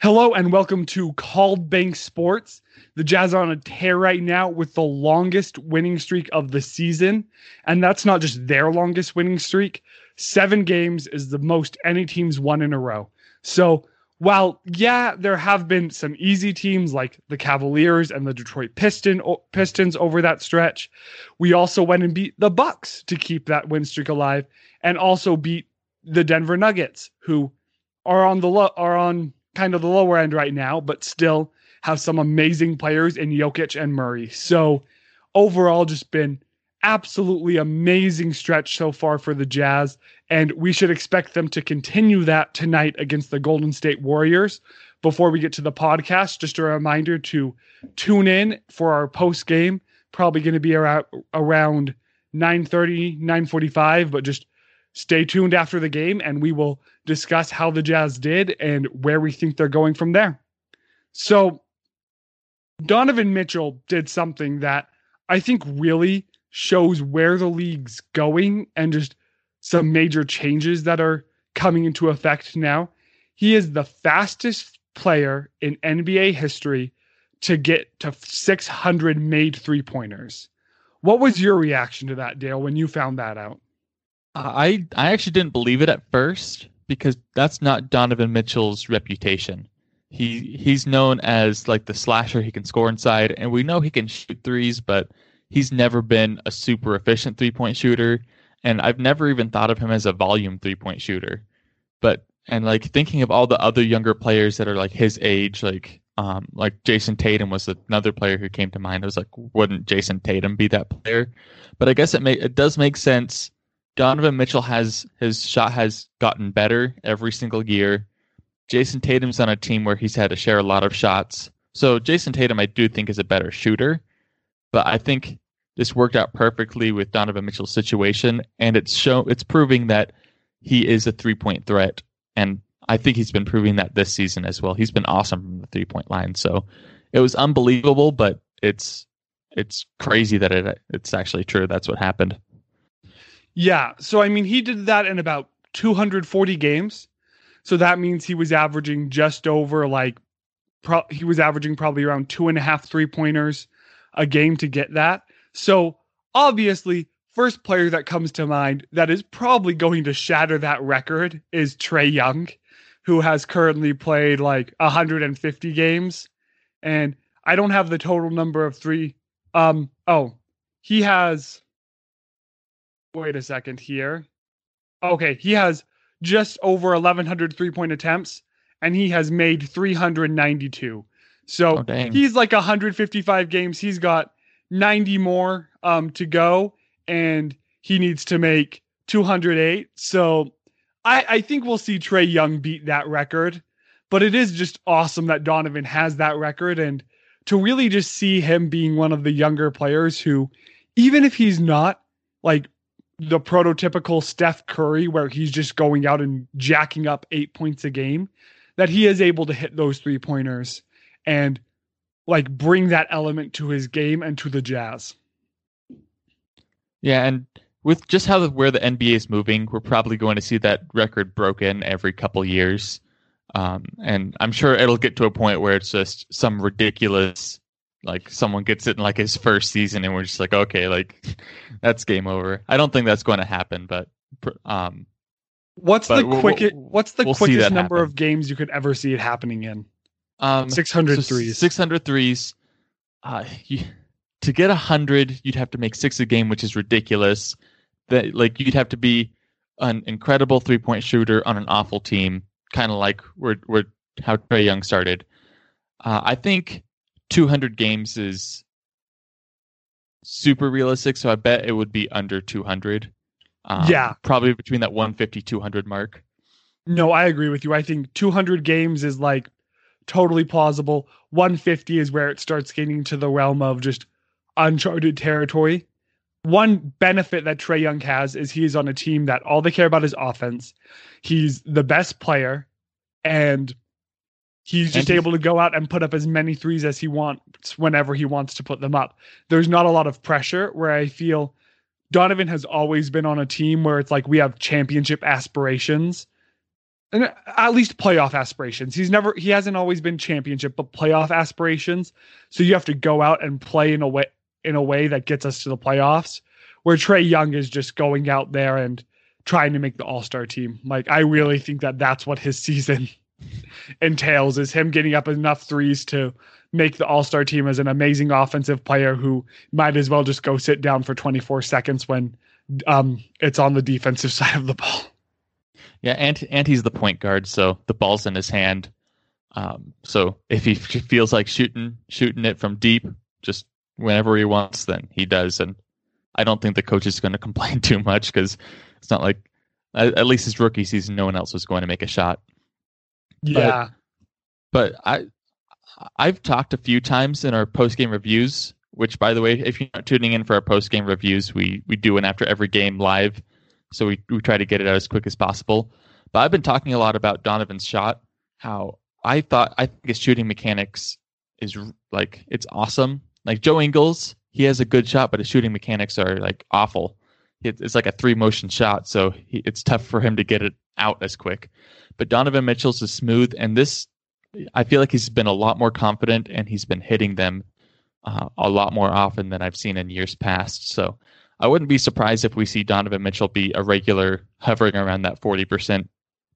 Hello and welcome to Called Bank Sports. The Jazz are on a tear right now with the longest winning streak of the season. And that's not just their longest winning streak. Seven games is the most any team's won in a row. So while, yeah, there have been some easy teams like the Cavaliers and the Detroit Piston, Pistons over that stretch, we also went and beat the Bucks to keep that win streak alive and also beat the Denver Nuggets, who are on the lo- are on kind of the lower end right now, but still have some amazing players in Jokic and Murray. So overall, just been absolutely amazing stretch so far for the Jazz, and we should expect them to continue that tonight against the Golden State Warriors. Before we get to the podcast, just a reminder to tune in for our post game. Probably going to be around around 9:30, 9:45, but just stay tuned after the game and we will discuss how the Jazz did and where we think they're going from there. So, Donovan Mitchell did something that I think really shows where the league's going and just some major changes that are coming into effect now. He is the fastest player in NBA history to get to 600 made three pointers. What was your reaction to that, Dale, when you found that out? I I actually didn't believe it at first because that's not Donovan Mitchell's reputation. He he's known as like the slasher. He can score inside, and we know he can shoot threes, but he's never been a super efficient three point shooter. And I've never even thought of him as a volume three point shooter. But and like thinking of all the other younger players that are like his age, like um like Jayson Tatum was another player who came to mind. I was like, wouldn't Jayson Tatum be that player? But I guess it may it does make sense Donovan Mitchell has his shot has gotten better every single year. Jayson Tatum's on a team where he's had to share a lot of shots. So Jayson Tatum I do think is a better shooter, but I think this worked out perfectly with Donovan Mitchell's situation and it's show it's proving that he is a three-point threat and I think he's been proving that this season as well. He's been awesome from the three-point line. So it was unbelievable, but it's it's crazy that it it's actually true. That's what happened. Yeah. So, I mean, he did that in about 240 games. So that means he was averaging just over like, pro- he was averaging probably around two and a half three pointers a game to get that. So, obviously, first player that comes to mind that is probably going to shatter that record is Trae Young, who has currently played like 150 games. And I don't have the total number of three. Um, oh, he has wait a second here. Okay, he has just over 1,100 three point attempts, and he has made 392. So oh, he's like 155 games. He's got 90 more um, to go, and he needs to make 208. So I, I think we'll see Trae Young beat that record. But it is just awesome that Donovan has that record, and to really just see him being one of the younger players who, even if he's not like the prototypical Steph Curry, where he's just going out and jacking up eight points a game, that he is able to hit those three pointers and like bring that element to his game and to the Jazz. Yeah, and with just how the, where the NBA is moving, we're probably going to see that record broken every couple years. Um, and I'm sure it'll get to a point where it's just some ridiculous like someone gets it in like his first season and we're just like okay like that's game over. I don't think that's going to happen but um what's but the quickest we'll, what's the we'll quickest number happen. of games you could ever see it happening in? Um 600 so threes. 600 threes uh you, to get 100 you'd have to make six a game which is ridiculous. That like you'd have to be an incredible three point shooter on an awful team kind of like where where how Trae Young started. Uh, I think 200 games is super realistic, so I bet it would be under 200. Um, yeah, probably between that 150 200 mark. No, I agree with you. I think 200 games is like totally plausible. 150 is where it starts getting to the realm of just uncharted territory. One benefit that Trae Young has is he's on a team that all they care about is offense. He's the best player, and He's just able to go out and put up as many threes as he wants whenever he wants to put them up. There's not a lot of pressure where I feel Donovan has always been on a team where it's like we have championship aspirations. and at least playoff aspirations. He's never he hasn't always been championship, but playoff aspirations. So you have to go out and play in a way in a way that gets us to the playoffs. Where Trae Young is just going out there and trying to make the All Star team. Like I really think that that's what his season entails is him getting up enough threes to make the All Star team as an amazing offensive player who might as well just go sit down for 24 seconds when um, it's on the defensive side of the ball. Yeah, and and he's the point guard, so the ball's in his hand. Um, so if he feels like shooting shooting it from deep, just whenever he wants, then he does. And I don't think the coach is going to complain too much because it's not like at least his rookie season, no one else was going to make a shot. Yeah, but, but I I've talked a few times in our post game reviews. Which, by the way, if you're not tuning in for our post game reviews, we we do one after every game live so we, we try to get it out as quick as possible. But I've been talking a lot about Donovan's shot, how I thought I think his shooting mechanics is like it's awesome. Like Joe Ingles, he has a good shot, but his shooting mechanics are like awful. It's like a three motion shot, so he, it's tough for him to get it out as quick. But Donovan Mitchell's is smooth, and this I feel like he's been a lot more confident, and he's been hitting them uh, a lot more often than I've seen in years past. So I wouldn't be surprised if we see Donovan Mitchell be a regular hovering around that 40%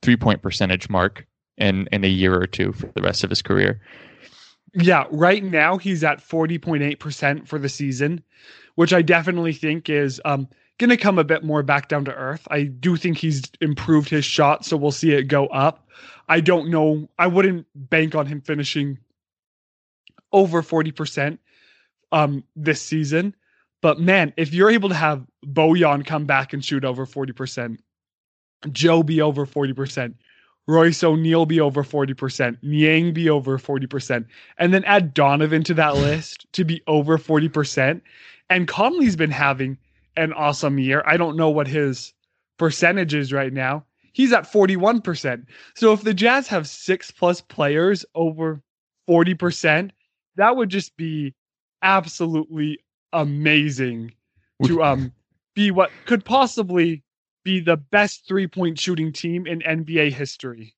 three point percentage mark in, in a year or two for the rest of his career. Yeah, right now he's at 40.8% for the season, which I definitely think is um, going to come a bit more back down to earth. I do think he's improved his shot, so we'll see it go up. I don't know. I wouldn't bank on him finishing over 40% um, this season. But man, if you're able to have Bojan come back and shoot over 40%, Joe be over 40%, Royce O'Neale be over 40%, Niang be over 40%, and then add Donovan to that list to be over 40%. And Conley's been having an awesome year. I don't know what his percentage is right now. He's at 41%. So if the Jazz have six plus players over 40%, that would just be absolutely amazing to um be what could possibly be the best three point shooting team in NBA history.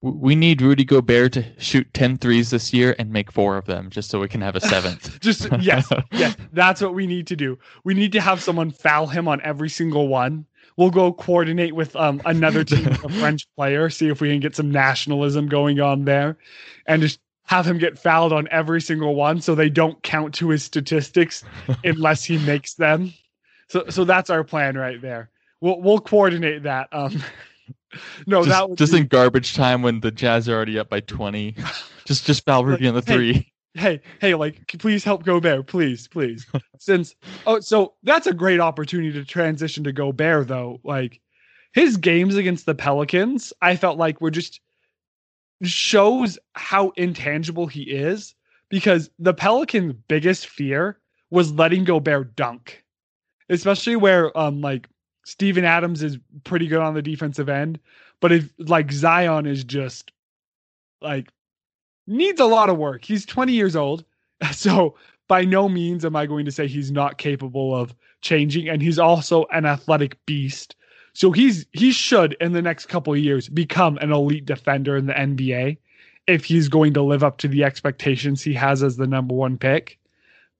We need Rudy Gobert to shoot 10 threes this year and make four of them just so we can have a seventh. just, yes, yes, that's what we need to do. We need to have someone foul him on every single one. We'll go coordinate with um, another team, a French player, see if we can get some nationalism going on there and just have him get fouled on every single one so they don't count to his statistics unless he makes them. So so that's our plan right there. We'll we'll coordinate that. Um no, just, that just be... in garbage time when the Jazz are already up by twenty. just just foul Rudy on the three. Hey, hey, like please help Gobert, please, please. Since oh so that's a great opportunity to transition to Gobert though. Like his games against the Pelicans, I felt like were just shows how intangible he is because the Pelicans' biggest fear was letting Gobert dunk, especially where um like Steven Adams is pretty good on the defensive end, but if like Zion is just like needs a lot of work. He's 20 years old, so by no means am I going to say he's not capable of changing, and he's also an athletic beast. So he's he should in the next couple years become an elite defender in the NBA if he's going to live up to the expectations he has as the number one pick.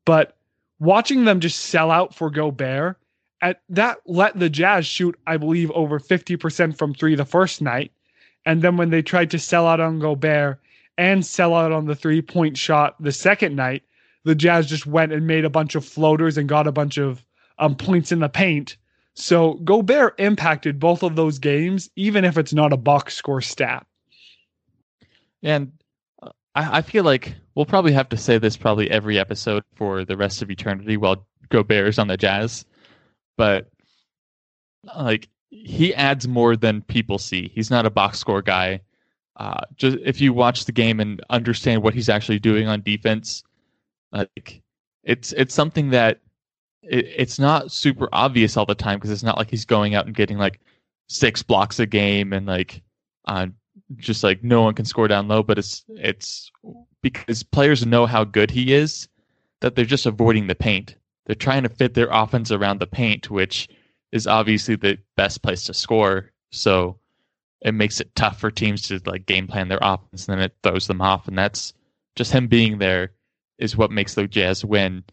But watching them just sell out for Gobert at that let the Jazz shoot, I believe, over 50% from three the first night. And then when they tried to sell out on Gobert and sell out on the three point shot the second night, the Jazz just went and made a bunch of floaters and got a bunch of um, points in the paint so Gobert impacted both of those games, even if it's not a box score stat. And uh, I, I feel like we'll probably have to say this probably every episode for the rest of eternity while Gobert's on the Jazz. But like he adds more than people see. He's not a box score guy. Uh, just if you watch the game and understand what he's actually doing on defense, like it's it's something that it, it's not super obvious all the time because it's not like he's going out and getting like six blocks a game and like uh, just like no one can score down low. But it's it's because players know how good he is that they're just avoiding the paint. They're trying to fit their offense around the paint, which is obviously the best place to score. So it makes it tough for teams to like game plan their offense, and then it throws them off. And that's just him being there is what makes the Jazz win.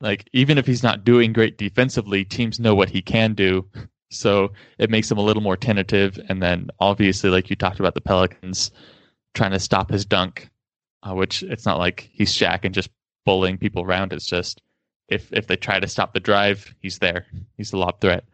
Like even if he's not doing great defensively, teams know what he can do, so it makes him a little more tentative. And then obviously, like you talked about the Pelicans trying to stop his dunk, uh, which it's not like he's Shaq and just bullying people around. It's just if if they try to stop the drive, he's there. He's the lob threat.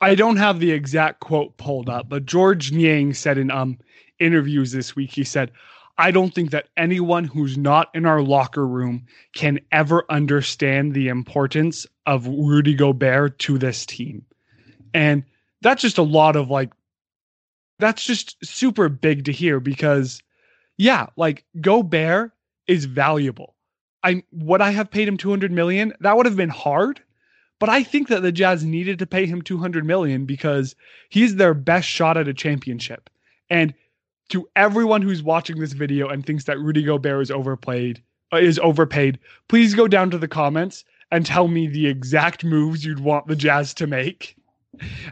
I don't have the exact quote pulled up, but George Niang said in um interviews this week, he said, I don't think that anyone who's not in our locker room can ever understand the importance of Rudy Gobert to this team. And that's just a lot of like, that's just super big to hear because, yeah, like Gobert is valuable. I would I have paid him 200 million? That would have been hard, but I think that the Jazz needed to pay him 200 million because he's their best shot at a championship. And to everyone who's watching this video and thinks that Rudy Gobert is overplayed, uh, is overpaid, please go down to the comments and tell me the exact moves you'd want the Jazz to make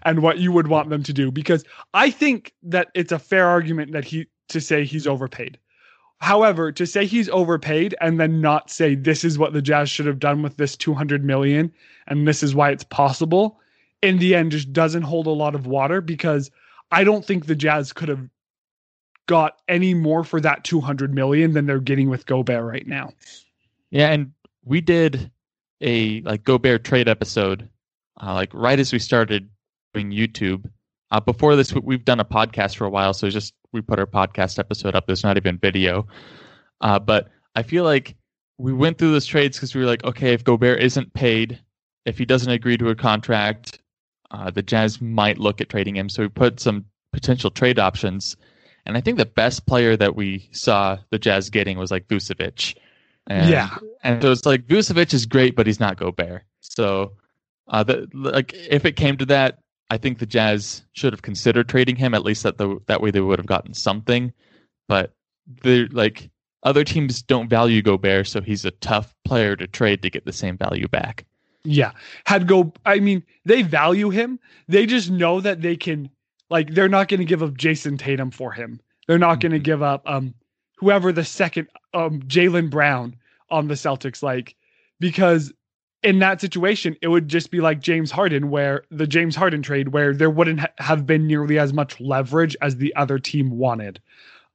and what you would want them to do because I think that it's a fair argument that he to say he's overpaid. However, to say he's overpaid and then not say this is what the Jazz should have done with this 200 million and this is why it's possible, in the end just doesn't hold a lot of water because I don't think the Jazz could have got any more for that 200 million than they're getting with Gobert right now. Yeah, and we did a like Gobert trade episode uh, like right as we started doing YouTube. Uh, before this, we've done a podcast for a while, so just we put our podcast episode up. There's not even video, uh, but I feel like we went through those trades because we were like, okay, if Gobert isn't paid, if he doesn't agree to a contract, uh, the Jazz might look at trading him. So we put some potential trade options, and I think the best player that we saw the Jazz getting was like Vucevic. And, yeah, and so it's like Vucevic is great, but he's not Gobert. So uh, the, like if it came to that, I think the Jazz should have considered trading him. At least that the that way they would have gotten something. But the like other teams don't value Gobert, so he's a tough player to trade to get the same value back. Yeah, had go. I mean, they value him. They just know that they can. Like, they're not going to give up Jayson Tatum for him. They're not going to mm-hmm. give up um whoever the second um Jaylen Brown on the Celtics like because in that situation, it would just be like James Harden, where the James Harden trade, where there wouldn't ha- have been nearly as much leverage as the other team wanted.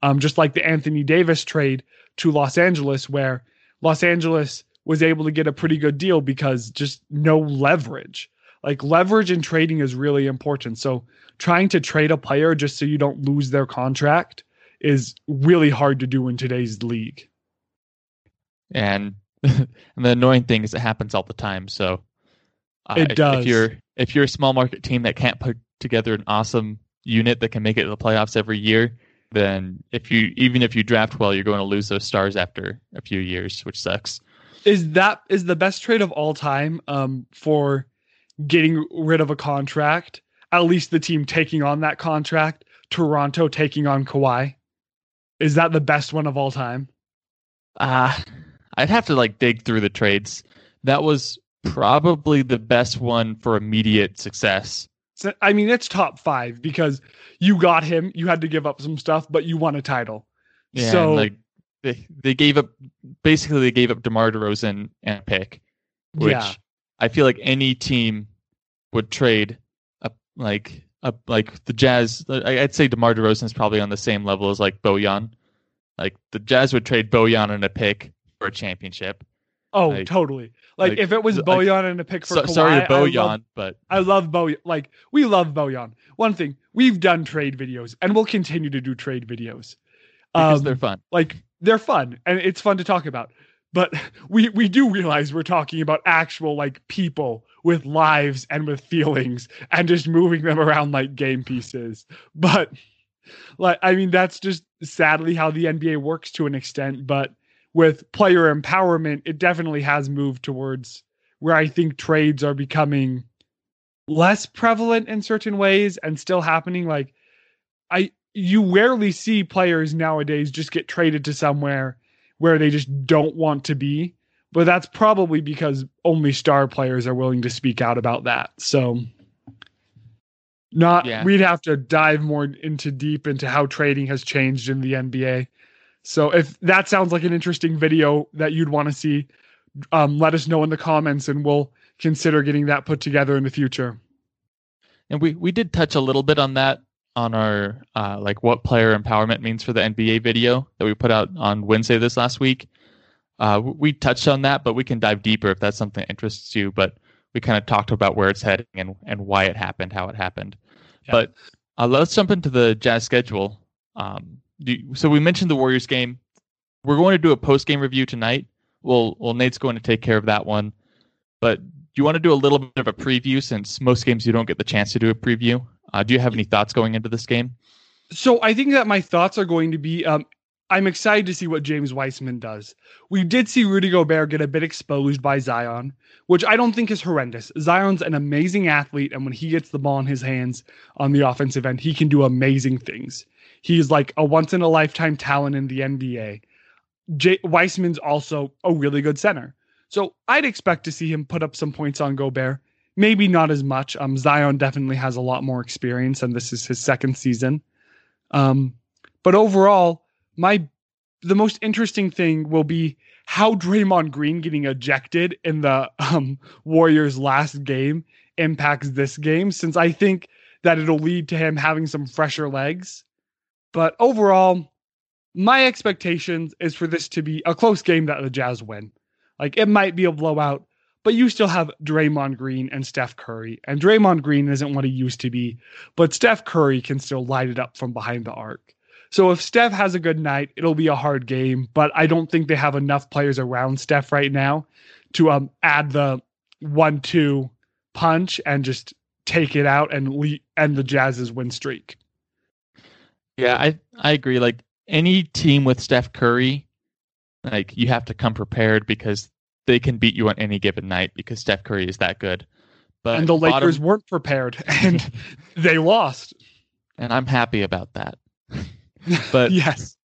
Um, just like the Anthony Davis trade to Los Angeles, where Los Angeles was able to get a pretty good deal because just no leverage. Like leverage in trading is really important. So trying to trade a player just so you don't lose their contract is really hard to do in today's league. And and the annoying thing is it happens all the time. So uh, it does. If you're if you're a small market team that can't put together an awesome unit that can make it to the playoffs every year, then if you even if you draft well, you're going to lose those stars after a few years, which sucks. Is that is the best trade of all time um, for getting rid of a contract? At least the team taking on that contract, Toronto taking on Kawhi. Is that the best one of all time? Ah, uh, I'd have to like dig through the trades. That was probably the best one for immediate success. So, I mean, it's top five because you got him. You had to give up some stuff, but you won a title. Yeah, so like they they gave up basically they gave up DeMar DeRozan and a pick, which yeah. I feel like any team would trade a like a like the Jazz. I'd say DeMar DeRozan is probably on the same level as like Bojan. Like the Jazz would trade Bojan and a pick for a championship. Oh, like, totally. Like, like, if it was Bojan like, and a pick for so, Kawhi, sorry to Bojan, love, but I love Bojan. Like we love Bojan. One thing we've done trade videos and we'll continue to do trade videos because um, they're fun. Like they're fun and it's fun to talk about. But we we do realize we're talking about actual like people with lives and with feelings and just moving them around like game pieces. But like I mean that's just sadly how the NBA works to an extent, but with player empowerment, it definitely has moved towards where I think trades are becoming less prevalent in certain ways and still happening. Like I you rarely see players nowadays just get traded to somewhere where they just don't want to be. But that's probably because only star players are willing to speak out about that. So Not Yeah. we'd have to dive more into deep into how trading has changed in the NBA. So if that sounds like an interesting video that you'd want to see, um, let us know in the comments and we'll consider getting that put together in the future. And we we did touch a little bit on that on our uh, like what player empowerment means for the NBA video that we put out on Wednesday this last week. Uh, we touched on that, but we can dive deeper if that's something that interests you. But we kind of talked about where it's heading and and why it happened, how it happened. Yeah. But uh, let's jump into the Jazz schedule. Um, so we mentioned the Warriors game. We're going to do a post game review tonight. Well, well, Nate's going to take care of that one. But do you want to do a little bit of a preview since most games you don't get the chance to do a preview? Uh, do you have any thoughts going into this game? So I think that my thoughts are going to be um, I'm excited to see what James Wiseman does. We did see Rudy Gobert get a bit exposed by Zion, which I don't think is horrendous. Zion's an amazing athlete, and when he gets the ball in his hands on the offensive end, he can do amazing things. He's like a once in a lifetime talent in the NBA. Wiseman's also a really good center. So I'd expect to see him put up some points on Gobert. Maybe not as much. Um, Zion definitely has a lot more experience, and this is his second season. Um, but overall, my the most interesting thing will be how Draymond Green getting ejected in the um, Warriors' last game impacts this game, since I think that it'll lead to him having some fresher legs. But overall, my expectations is for this to be a close game that the Jazz win. Like it might be a blowout, but you still have Draymond Green and Steph Curry. And Draymond Green isn't what he used to be, but Steph Curry can still light it up from behind the arc. So if Steph has a good night, it'll be a hard game, but I don't think they have enough players around Steph right now to um add the one two punch and just take it out and le- end the Jazz's win streak. Yeah, I I agree. Like any team with Steph Curry, like you have to come prepared because they can beat you on any given night because Steph Curry is that good. But and the bottom- Lakers weren't prepared and they lost. and I'm happy about that. But yes.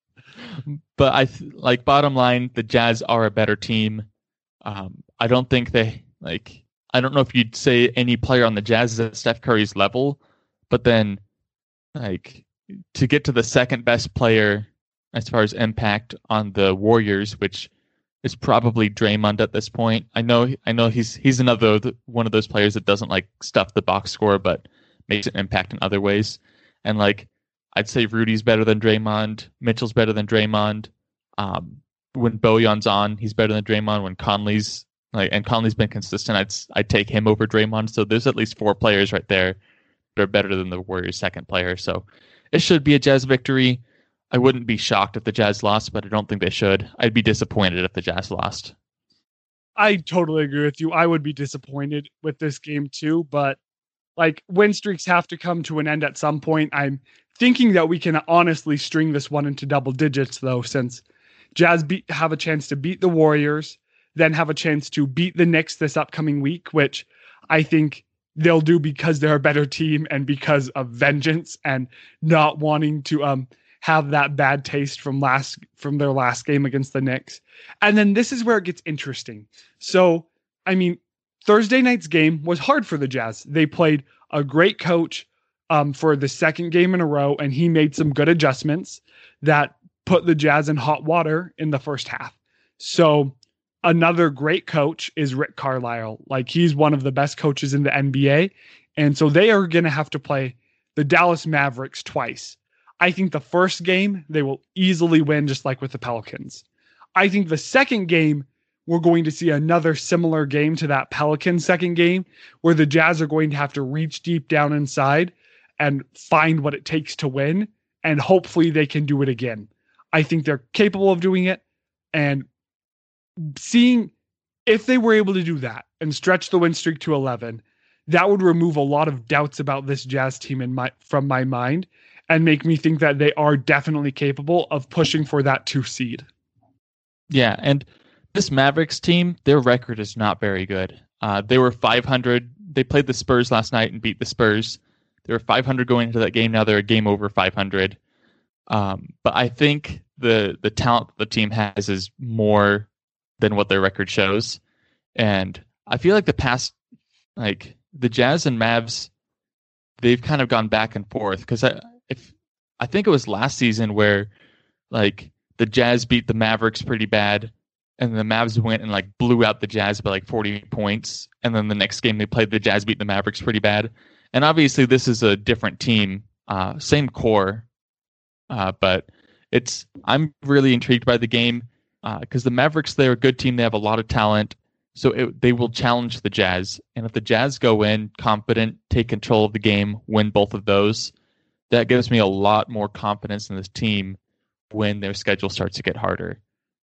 but I th- like bottom line, the Jazz are a better team. Um, I don't think they like. I don't know if you'd say any player on the Jazz is at Steph Curry's level, but then like to get to the second best player as far as impact on the Warriors, which is probably Draymond at this point. I know I know he's he's another one of those players that doesn't like stuff the box score, but makes an impact in other ways. And like I'd say Rudy's better than Draymond. Mitchell's better than Draymond. Um, when Bojan's on, he's better than Draymond. When Conley's like, and Conley's been consistent, I'd I'd take him over Draymond. So there's at least four players right there that are better than the Warriors' second player. So it should be a Jazz victory. I wouldn't be shocked if the Jazz lost, but I don't think they should. I'd be disappointed if the Jazz lost. I totally agree with you. I would be disappointed with this game too, but like win streaks have to come to an end at some point. I'm thinking that we can honestly string this one into double digits though, since Jazz have a chance to beat the Warriors, then have a chance to beat the Knicks this upcoming week, which I think they'll do because they're a better team and because of vengeance and not wanting to um have that bad taste from last from their last game against the Knicks. And then this is where it gets interesting. So, I mean, Thursday night's game was hard for the Jazz. They played a great coach um, for the second game in a row, and he made some good adjustments that put the Jazz in hot water in the first half. So, another great coach is Rick Carlisle. Like, he's one of the best coaches in the NBA. And so they are going to have to play the Dallas Mavericks twice. I think the first game they will easily win, just like with the Pelicans. I think the second game, we're going to see another similar game to that Pelican second game, where the Jazz are going to have to reach deep down inside and find what it takes to win. And hopefully they can do it again. I think they're capable of doing it. And seeing if they were able to do that and stretch the win streak to 11, that would remove a lot of doubts about this Jazz team in my from my mind and make me think that they are definitely capable of pushing for that two seed. Yeah, and this Mavericks team, their record is not very good. Uh, they were 500. They played the Spurs last night and beat the Spurs. They were 500 going into that game. Now they're a game over 500. Um, but I think the the talent the team has is more than what their record shows, and I feel like the past, like the Jazz and Mavs, they've kind of gone back and forth. Because I if I think it was last season where like the Jazz beat the Mavericks pretty bad, and the Mavs went and like blew out the Jazz by like 40 points, and then the next game they played the Jazz beat the Mavericks pretty bad. And obviously this is a different team, uh, same core, uh, but it's I'm really intrigued by the game because uh, the Mavericks they're a good team. They have a lot of talent, so it, they will challenge the Jazz. And if the Jazz go in confident, take control of the game, win both of those, that gives me a lot more confidence in this team when their schedule starts to get harder.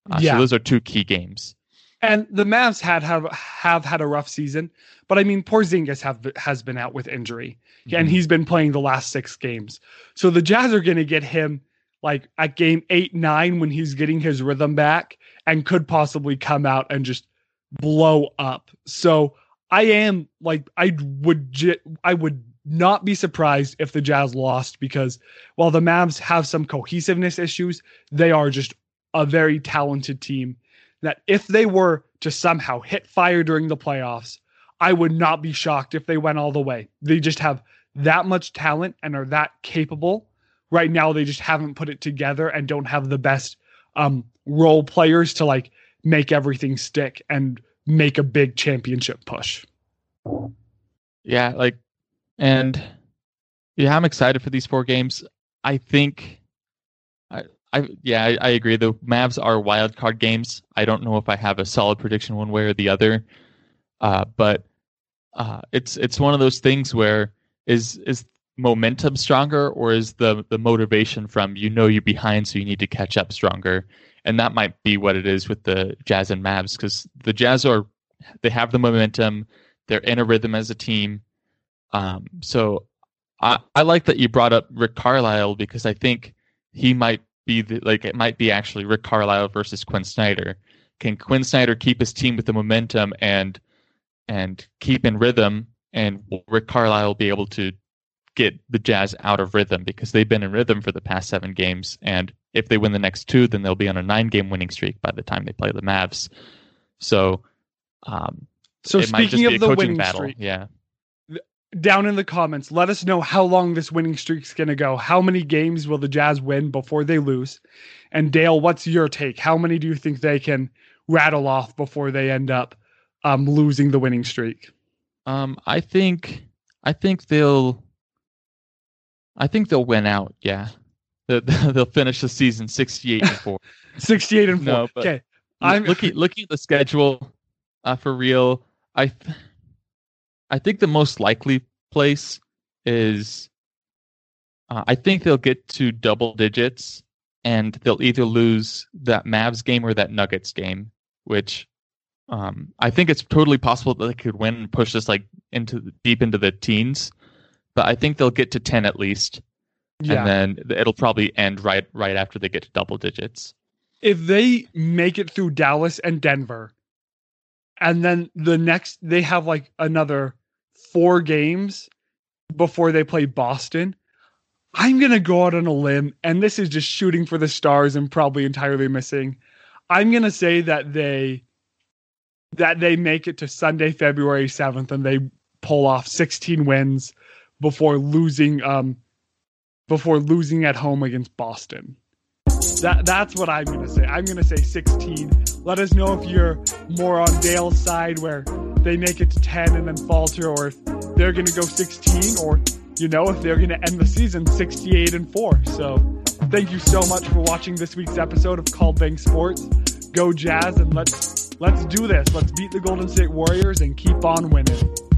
Uh, yeah. So those are two key games. And the Mavs had have have had a rough season, but I mean Porzingis have has been out with injury, mm-hmm. and he's been playing the last six games. So the Jazz are going to get him like at game eight nine when he's getting his rhythm back, and could possibly come out and just blow up. So I am like I would I would not be surprised if the Jazz lost because while the Mavs have some cohesiveness issues, they are just a very talented team. That if they were to somehow hit fire during the playoffs, I would not be shocked if they went all the way. They just have that much talent and are that capable. Right now, they just haven't put it together and don't have the best um, role players to like make everything stick and make a big championship push. Yeah, like and yeah, I'm excited for these four games. I think I, I yeah, I, I, agree. The Mavs are wild card games. I don't know if I have a solid prediction one way or the other. Uh, but uh, it's it's one of those things where is is momentum stronger or is the the motivation from you know you're behind so you need to catch up stronger and that might be what it is with the jazz and mavs because the jazz are they have the momentum they're in a rhythm as a team um, so I, I like that you brought up Rick Carlisle because I think he might be the, like it might be actually Rick Carlisle versus quinn Snyder. Can quinn Snyder keep his team with the momentum and and keep in rhythm, and Rick Carlisle will be able to get the Jazz out of rhythm because they've been in rhythm for the past seven games, and if they win the next two, then they'll be on a nine-game winning streak by the time they play the Mavs. So, um, so speaking of the winning battle. streak, yeah, down in the comments, let us know how long this winning streak's going to go. How many games will the Jazz win before they lose? And Dale, what's your take? How many do you think they can rattle off before they end up um, losing the winning streak? Um, I think, I think they'll, I think they'll win out. Yeah, they'll finish the season sixty-eight and four. sixty-eight and four. No, okay, I'm looking looking at the schedule. Uh, for real, I. Th- I think the most likely place is uh, I think they'll get to double digits and they'll either lose that Mavs game or that Nuggets game, which um, I think it's totally possible that they could win and push this like into deep into the teens. But I think they'll get to ten at least, yeah. and then it'll probably end right right after they get to double digits. If they make it through Dallas and Denver, and then the next they have like another four games before they play Boston. I'm going to go out on a limb, and this is just shooting for the stars and probably entirely missing. I'm going to say that they that they make it to Sunday, February 7th, and they pull off 16 wins before losing um before losing at home against Boston. That that's what I'm gonna say. I'm gonna say 16. Let us know if you're more on Dale's side where they make it to 10 and then falter, or if they're to go 16, or you know, if they're to end the season 68 and 4. So, thank you so much for watching this week's episode of Called Bank Sports. Go Jazz and let's let's do this. Let's beat the Golden State Warriors and keep on winning.